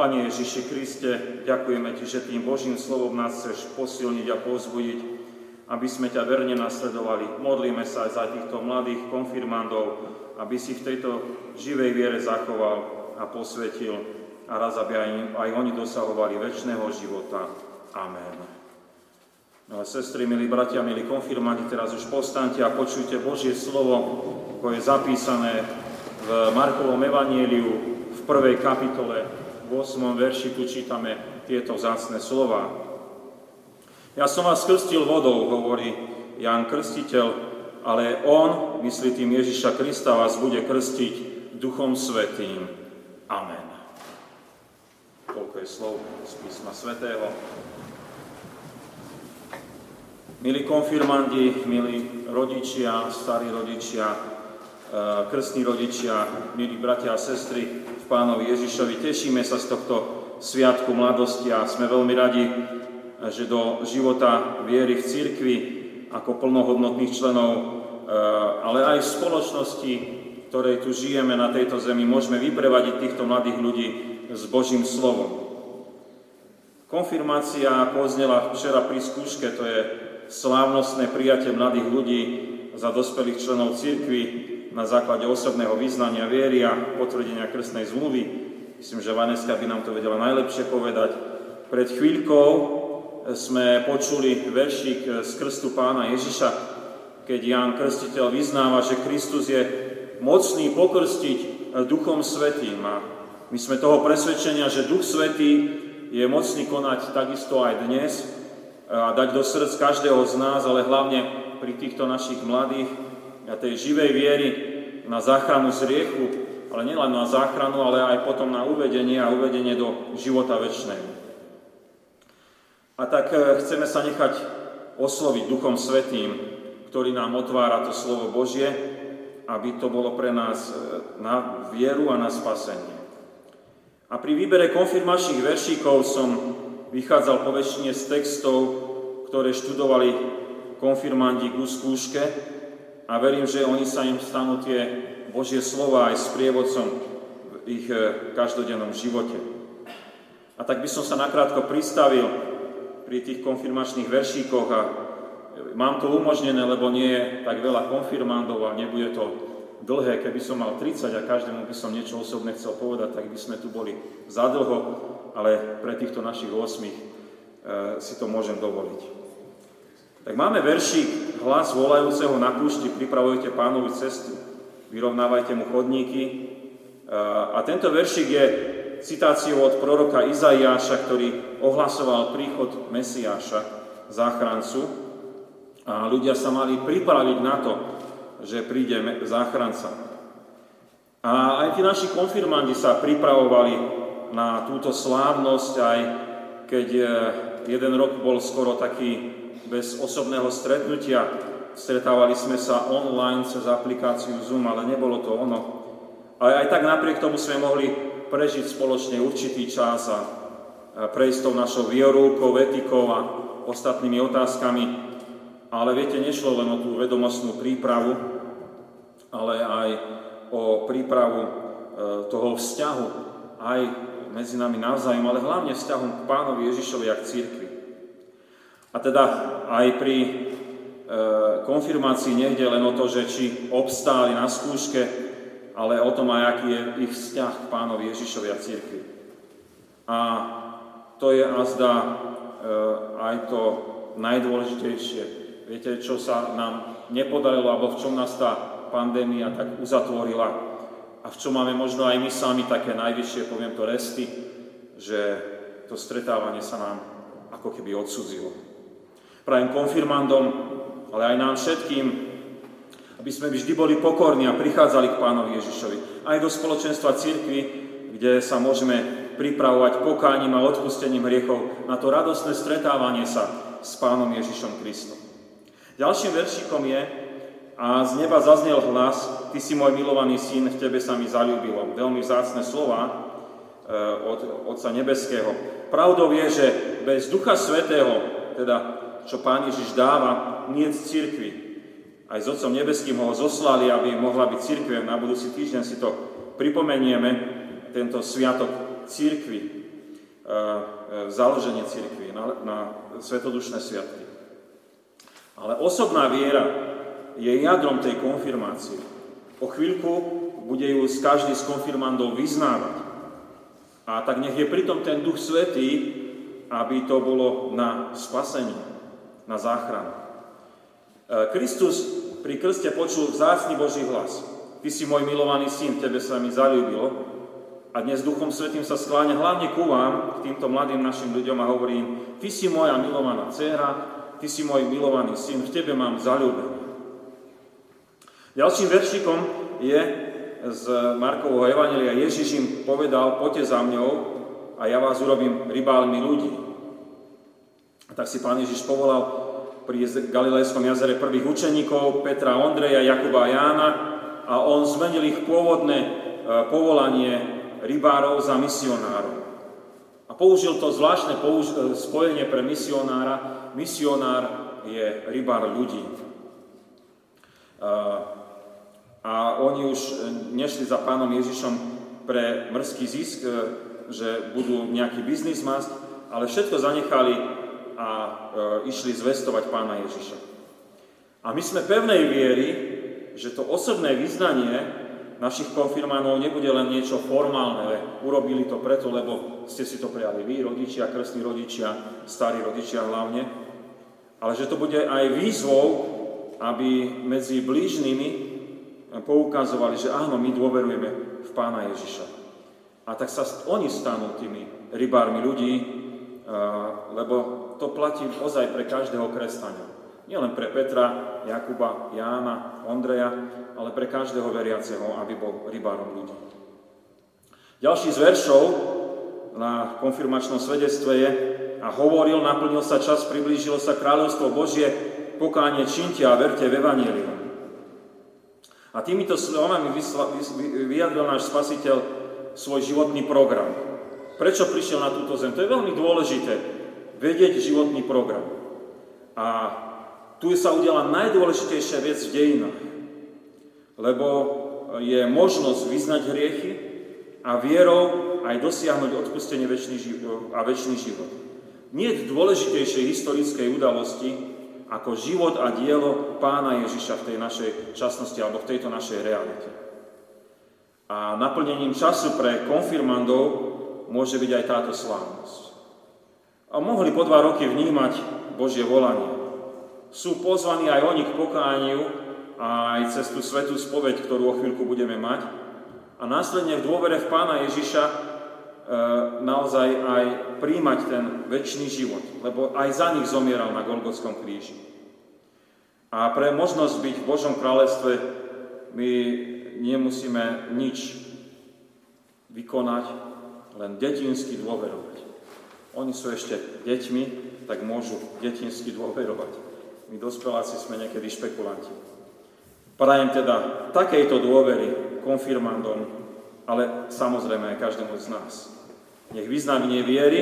Pane Ježiši Kriste, ďakujeme Ti, že tým Božím slovom nás chceš posilniť a pozbudiť, aby sme ťa verne nasledovali. Modlíme sa aj za týchto mladých konfirmandov, aby si v tejto živej viere zachoval a posvetil a raz, aby aj, aj oni dosahovali väčšného života. Amen. Milé sestry, milí bratia, milí konfirmanti, teraz už postaňte a počujte Božie slovo, ako je zapísané v Markovom evanieliu v prvej kapitole 8. verši tu čítame tieto vzácne slova. Ja som vás krstil vodou, hovorí Ján Krstiteľ, ale on, myslí tým Ježiša Krista, vás bude krstiť Duchom Svetým. Amen. Koľko je slov z písma Svetého. Milí konfirmandi, milí rodičia, starí rodičia, krstní rodičia, milí bratia a sestry, pánovi Ježišovi. Tešíme sa z tohto sviatku mladosti a sme veľmi radi, že do života viery v cirkvi ako plnohodnotných členov, e, ale aj v spoločnosti, ktorej tu žijeme na tejto zemi, môžeme vyprevadiť týchto mladých ľudí s Božím slovom. Konfirmácia, ako oznela včera pri skúške, to je slávnostné prijatie mladých ľudí za dospelých členov cirkvi, na základe osobného význania viery a potvrdenia krstnej zmluvy. Myslím, že Vaneska by nám to vedela najlepšie povedať. Pred chvíľkou sme počuli veršik z krstu pána Ježiša, keď Ján Krstiteľ vyznáva, že Kristus je mocný pokrstiť Duchom Svetým. A my sme toho presvedčenia, že Duch Svetý je mocný konať takisto aj dnes a dať do srdc každého z nás, ale hlavne pri týchto našich mladých a tej živej viery na záchranu z riechu, ale nielen na záchranu, ale aj potom na uvedenie a uvedenie do života väčšného. A tak e, chceme sa nechať osloviť Duchom Svetým, ktorý nám otvára to slovo Božie, aby to bolo pre nás e, na vieru a na spasenie. A pri výbere konfirmačných veršíkov som vychádzal po väčšine z textov, ktoré študovali konfirmandi ku skúške, a verím, že oni sa im stanú tie Božie slova aj s prievodcom v ich e, každodennom živote. A tak by som sa nakrátko pristavil pri tých konfirmačných veršíkoch a mám to umožnené, lebo nie je tak veľa konfirmandov a nebude to dlhé. Keby som mal 30 a každému by som niečo osobné chcel povedať, tak by sme tu boli zadlho, ale pre týchto našich 8 e, si to môžem dovoliť. Tak máme veršík hlas volajúceho na púšti, pripravujte pánovi cestu, vyrovnávajte mu chodníky. A tento veršík je citáciou od proroka Izaiáša, ktorý ohlasoval príchod Mesiáša, záchrancu. A ľudia sa mali pripraviť na to, že príde záchranca. A aj tí naši konfirmandi sa pripravovali na túto slávnosť, aj keď eh, jeden rok bol skoro taký bez osobného stretnutia. Stretávali sme sa online cez aplikáciu Zoom, ale nebolo to ono. Ale aj tak napriek tomu sme mohli prežiť spoločne určitý čas a prejsť tou našou vierúkou, etikou a ostatnými otázkami. Ale viete, nešlo len o tú vedomostnú prípravu, ale aj o prípravu e, toho vzťahu aj medzi nami navzájom, ale hlavne vzťahom k pánovi Ježišovi a k církvi. A teda aj pri e, konfirmácii nejde len o to, že či obstáli na skúške, ale o tom aj, aký je ich vzťah k pánovi Ježišovi a církvi. A to je azda e, aj to najdôležitejšie. Viete, čo sa nám nepodarilo, alebo v čom nás tá pandémia tak uzatvorila a v čom máme možno aj my sami také najvyššie, poviem to, resty, že to stretávanie sa nám ako keby odsudzilo prajem konfirmandom, ale aj nám všetkým, aby sme vždy boli pokorní a prichádzali k pánovi Ježišovi. Aj do spoločenstva církvy, kde sa môžeme pripravovať pokáním a odpustením hriechov na to radostné stretávanie sa s pánom Ježišom Kristom. Ďalším veršikom je, a z neba zaznel hlas, Ty si môj milovaný syn, v Tebe sa mi zalúbilo. Veľmi vzácne slova e, od Otca Nebeského. Pravdou je, že bez Ducha Svetého, teda čo Pán Ježiš dáva, nie z cirkvi. Aj s Otcom Nebeským ho zoslali, aby mohla byť církve. Na budúci týždeň si to pripomenieme, tento sviatok církvy. založenie cirkvi, na, na svetodušné sviatky. Ale osobná viera je jadrom tej konfirmácie. O chvíľku bude ju každý z konfirmandov vyznávať. A tak nech je pritom ten Duch Svetý, aby to bolo na spasenie, na záchranu. E, Kristus pri krste počul vzácný Boží hlas. Ty si môj milovaný syn, tebe sa mi zalúbilo. A dnes Duchom Svetým sa skláňa hlavne ku vám, k týmto mladým našim ľuďom a hovorím, ty si moja milovaná dcéra, ty si môj milovaný syn, v tebe mám zalúbenie. Ďalším veršikom je z Markovho Evangelia. Ježiš im povedal, poďte za mňou a ja vás urobím rybálmi ľudí. A tak si pán Ježiš povolal pri Galilejskom jazere prvých učeníkov, Petra, Ondreja, Jakuba a Jána a on zmenil ich pôvodné e, povolanie rybárov za misionárov. A použil to zvláštne použ- e, spojenie pre misionára. Misionár je rybár ľudí. A oni už nešli za pánom Ježišom pre mrzký zisk, e, že budú nejaký biznis mať, ale všetko zanechali a e, išli zvestovať pána Ježiša. A my sme pevnej viery, že to osobné vyznanie našich konfirmánov nebude len niečo formálne, urobili to preto, lebo ste si to prijali vy, rodičia, krstní rodičia, starí rodičia hlavne, ale že to bude aj výzvou, aby medzi blížnymi poukazovali, že áno, my dôverujeme v Pána Ježiša. A tak sa oni stanú tými rybármi ľudí, lebo to platí ozaj pre každého kresťania. Nielen pre Petra, Jakuba, Jána, Ondreja, ale pre každého veriaceho, aby bol rybárom ľudí. Ďalší z veršov na konfirmačnom svedectve je a hovoril, naplnil sa čas, priblížilo sa kráľovstvo Božie, pokánie činte a verte v Evangelium. A týmito slovami vyjadril náš spasiteľ svoj životný program. Prečo prišiel na túto zem? To je veľmi dôležité, vedieť životný program. A tu sa udiala najdôležitejšia vec v dejinách lebo je možnosť vyznať hriechy a vierou aj dosiahnuť odpustenie a väčší život. Nie je dôležitejšej historickej udalosti ako život a dielo pána Ježiša v tej našej časnosti alebo v tejto našej realite. A naplnením času pre konfirmandov môže byť aj táto slávnosť. A mohli po dva roky vnímať Božie volanie. Sú pozvaní aj oni k pokániu aj cez tú svetú spoveď, ktorú o chvíľku budeme mať. A následne v dôvere v Pána Ježiša e, naozaj aj príjmať ten väčší život, lebo aj za nich zomieral na Golgotskom kríži. A pre možnosť byť v Božom kráľestve my nemusíme nič vykonať, len detinsky dôverovať. Oni sú ešte deťmi, tak môžu detinsky dôverovať. My dospeláci sme niekedy špekulanti. Prajem teda takejto dôvery konfirmandom, ale samozrejme aj každému z nás. Nech vyznanie viery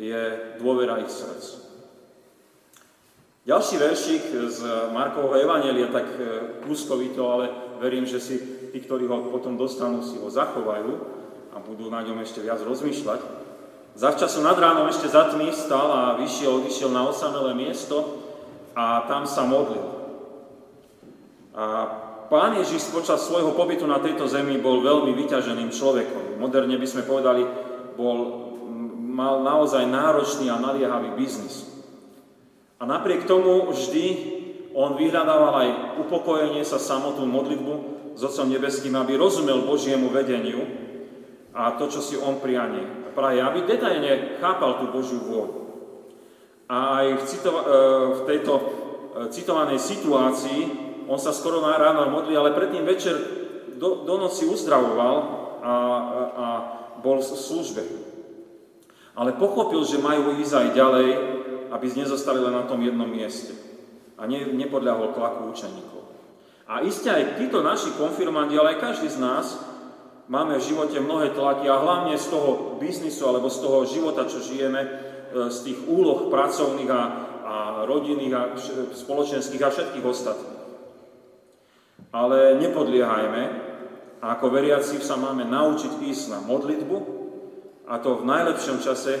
je dôvera ich srdc. Ďalší veršik z Markovho Evanelia, tak kúskovito, ale verím, že si tí, ktorí ho potom dostanú, si ho zachovajú a budú na ňom ešte viac rozmýšľať. Zavčasu nad ránom ešte za tmy stal a vyšiel, vyšiel na osamelé miesto a tam sa modlil. A pán Ježiš počas svojho pobytu na tejto zemi bol veľmi vyťaženým človekom. Moderne by sme povedali, bol, mal naozaj náročný a naliehavý biznis. A napriek tomu vždy on vyhľadával aj upokojenie sa samotnú modlitbu s Otcom Nebeským, aby rozumel Božiemu vedeniu a to, čo si on prianie. Praje, aby detailne chápal tú Božiu vôľu. A aj v, citova- e, v tejto e, citovanej situácii on sa skoro na ráno modlí, ale predtým večer do, do noci uzdravoval a, a bol v službe. Ale pochopil, že majú ísť aj ďalej, aby nezostali len na tom jednom mieste. A ne, nepodľahol tlaku učeníkov. A iste aj títo naši konfirmandi, ale aj každý z nás, máme v živote mnohé tlaky a hlavne z toho biznisu alebo z toho života, čo žijeme, e, z tých úloh pracovných a, a rodinných a spoločenských a všetkých ostatných. Ale nepodliehajme a ako veriaci sa máme naučiť ísť na modlitbu a to v najlepšom čase,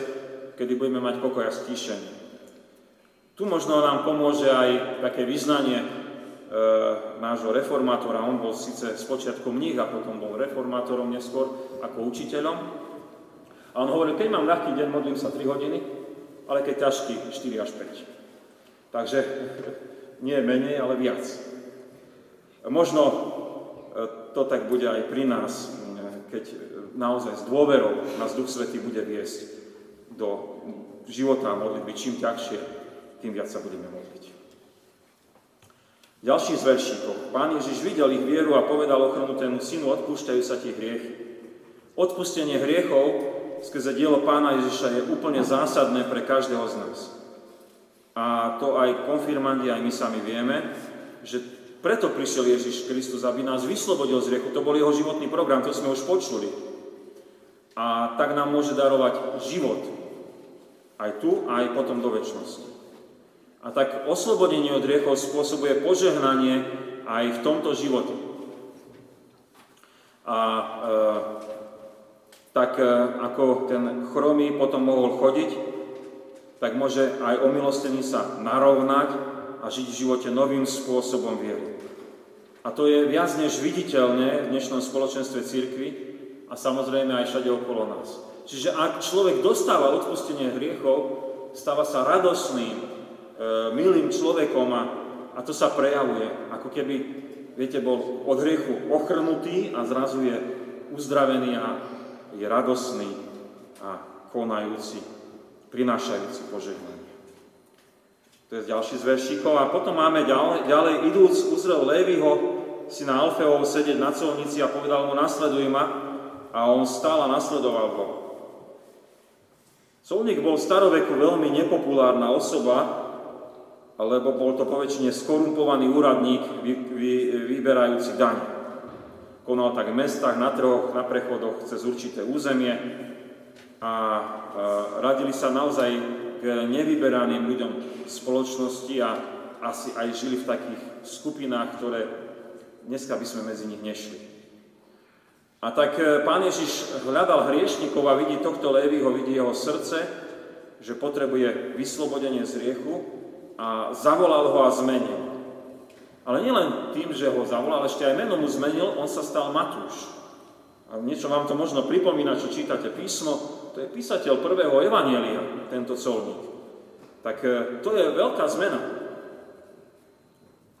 kedy budeme mať pokoj a stíšenie. Tu možno nám pomôže aj také vyznanie nášho reformátora. On bol síce spočiatku mních a potom bol reformátorom neskôr ako učiteľom. A on hovoril, keď mám ľahký deň, modlím sa 3 hodiny, ale keď ťažký, 4 až 5. Takže nie menej, ale viac. Možno e, to tak bude aj pri nás, keď naozaj s dôverou nás Duch Svetý bude viesť do života a modlitby čím ťažšie, tým viac sa budeme modliť. Ďalší z veršíkov. Pán Ježiš videl ich vieru a povedal ochrnutému synu, odpúšťajú sa ti hriechy. Odpustenie hriechov skrze dielo pána Ježiša je úplne zásadné pre každého z nás. A to aj konfirmandi, aj my sami vieme, že preto prišiel Ježiš Kristus, aby nás vyslobodil z hriechu. To bol jeho životný program, to sme už počuli. A tak nám môže darovať život. Aj tu, aj potom do väčšnosti. A tak oslobodenie od hriechov spôsobuje požehnanie aj v tomto živote. A e, tak e, ako ten chromý potom mohol chodiť, tak môže aj omilostení sa narovnať a žiť v živote novým spôsobom viery. A to je viac než viditeľné v dnešnom spoločenstve církvy a samozrejme aj všade okolo nás. Čiže ak človek dostáva odpustenie hriechov, stáva sa radosným, milým človekom a, a to sa prejavuje, ako keby, viete, bol od hriechu ochrnutý a zrazu je uzdravený a je radosný a konajúci, prinášajúci požehnanie. To je ďalší z veršíkov. A potom máme ďalej, ďalej idúc, uzrel Lévyho, syna Alfeov, sedieť na colnici a povedal mu, nasleduj ma. A on stál a nasledoval ho. Colník bol staroveku veľmi nepopulárna osoba, lebo bol to poväčšine skorumpovaný úradník vy, vy, vyberajúci daň. Konal tak v mestách, na trhoch, na prechodoch cez určité územie a, a radili sa naozaj k nevyberaným ľuďom spoločnosti a asi aj žili v takých skupinách, ktoré dneska by sme medzi nich nešli. A tak e, pán Ježiš hľadal hriešnikov a vidí tohto Lévyho, vidí jeho srdce, že potrebuje vyslobodenie z riechu a zavolal ho a zmenil. Ale nielen tým, že ho zavolal, ešte aj meno mu zmenil, on sa stal Matúš. A niečo vám to možno pripomína, čo čítate písmo, to je písateľ prvého evanielia, tento colník. Tak e, to je veľká zmena.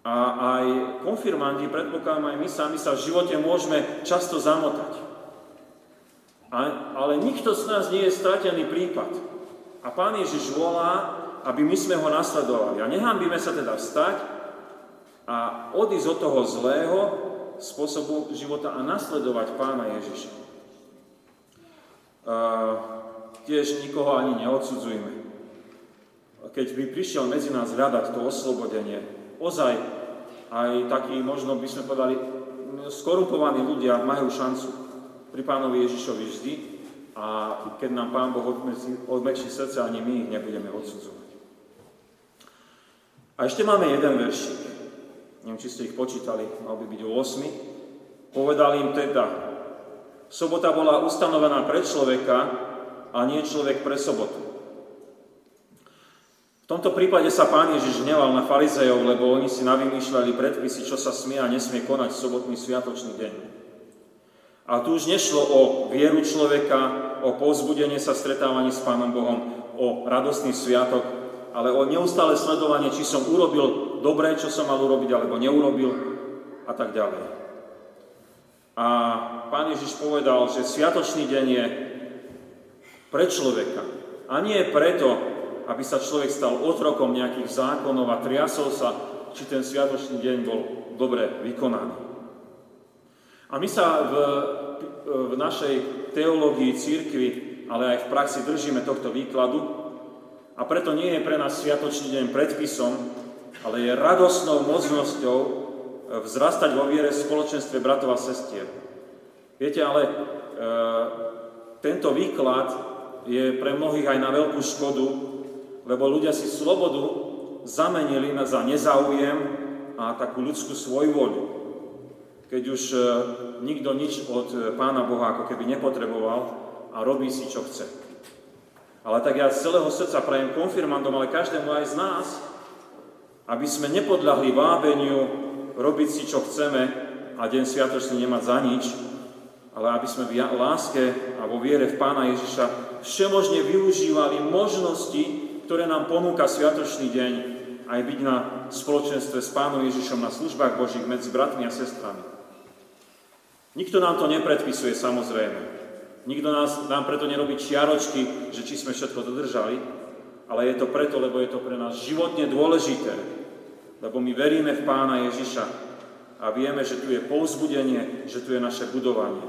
A aj konfirmanti, predpokladám aj my sami sa v živote môžeme často zamotať. A, ale nikto z nás nie je stratený prípad. A Pán Ježiš volá, aby my sme ho nasledovali. A nehambíme sa teda vstať a odísť od toho zlého spôsobu života a nasledovať Pána Ježiša tiež nikoho ani neodsudzujme. Keď by prišiel medzi nás hľadať to oslobodenie, ozaj aj takí, možno by sme povedali, skorumpovaní ľudia majú šancu pri pánovi Ježišovi vždy a keď nám Pán Boh odmečí srdce, ani my ich nebudeme odsudzovať. A ešte máme jeden veršik. Neviem, či ste ich počítali, mal by byť 8. Povedal im teda, Sobota bola ustanovená pre človeka a nie človek pre sobotu. V tomto prípade sa pán Ježiš hneval na farizejov, lebo oni si navymýšľali predpisy, čo sa smie a nesmie konať v sobotný sviatočný deň. A tu už nešlo o vieru človeka, o povzbudenie sa stretávaní s Pánom Bohom, o radostný sviatok, ale o neustále sledovanie, či som urobil dobré, čo som mal urobiť, alebo neurobil a tak ďalej. A pán Ježiš povedal, že sviatočný deň je pre človeka. A nie preto, aby sa človek stal otrokom nejakých zákonov a triasol sa, či ten sviatočný deň bol dobre vykonaný. A my sa v, v našej teológii církvy, ale aj v praxi držíme tohto výkladu a preto nie je pre nás sviatočný deň predpisom, ale je radosnou možnosťou vzrastať vo viere v spoločenstve bratov a sestier. Viete, ale e, tento výklad je pre mnohých aj na veľkú škodu, lebo ľudia si slobodu zamenili za nezáujem a takú ľudskú svojvoľu. Keď už e, nikto nič od Pána Boha ako keby nepotreboval, a robí si, čo chce. Ale tak ja z celého srdca prajem konfirmandom, ale každému aj z nás, aby sme nepodľahli vábeniu robiť si, čo chceme a deň sviatočný nemať za nič, ale aby sme v láske a vo viere v Pána Ježiša všemožne využívali možnosti, ktoré nám ponúka sviatočný deň, aj byť na spoločenstve s Pánom Ježišom na službách Božích medzi bratmi a sestrami. Nikto nám to nepredpisuje, samozrejme. Nikto nás, nám preto nerobí čiaročky, že či sme všetko dodržali, ale je to preto, lebo je to pre nás životne dôležité, lebo my veríme v Pána Ježiša a vieme, že tu je povzbudenie, že tu je naše budovanie.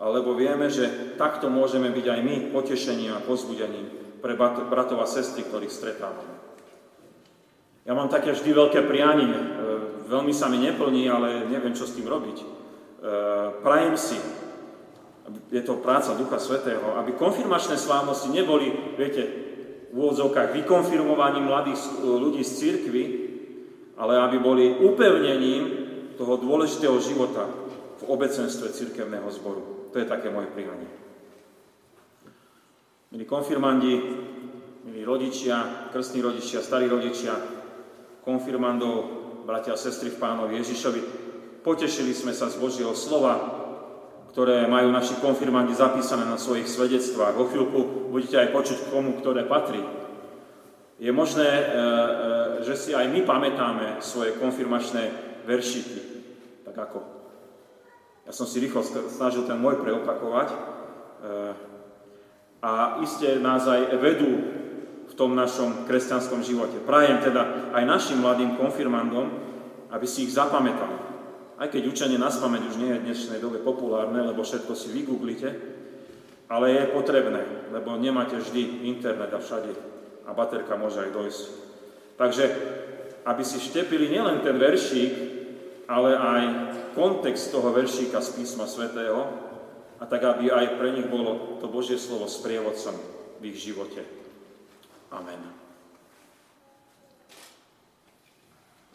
Alebo vieme, že takto môžeme byť aj my potešením a pozbudením pre bratov a sestry, ktorých stretávame. Ja mám také vždy veľké prianie, e, veľmi sa mi neplní, ale neviem, čo s tým robiť. E, prajem si, je to práca Ducha Svetého, aby konfirmačné slávnosti neboli, viete, v úvodzovkách vykonfirmovaním mladých ľudí z církvy, ale aby boli upevnením toho dôležitého života v obecenstve církevného zboru. To je také moje prihanie. Milí konfirmandi, milí rodičia, krstní rodičia, starí rodičia, konfirmandov, bratia a sestry v pánovi Ježišovi, potešili sme sa z Božieho slova, ktoré majú naši konfirmandi zapísané na svojich svedectvách. Vo chvíľku budete aj počuť komu, ktoré patrí. Je možné, e, e, že si aj my pamätáme svoje konfirmačné veršiky. Tak ako? Ja som si rýchlo snažil ten môj preopakovať. E, a iste nás aj vedú v tom našom kresťanskom živote. Prajem teda aj našim mladým konfirmandom, aby si ich zapamätali. Aj keď učenie na spameť už nie je v dnešnej dobe populárne, lebo všetko si vygooglite, ale je potrebné, lebo nemáte vždy internet a všade a baterka môže aj dojsť. Takže, aby si štepili nielen ten veršík, ale aj kontext toho veršíka z písma svätého a tak, aby aj pre nich bolo to Božie slovo sprievodcom v ich živote. Amen.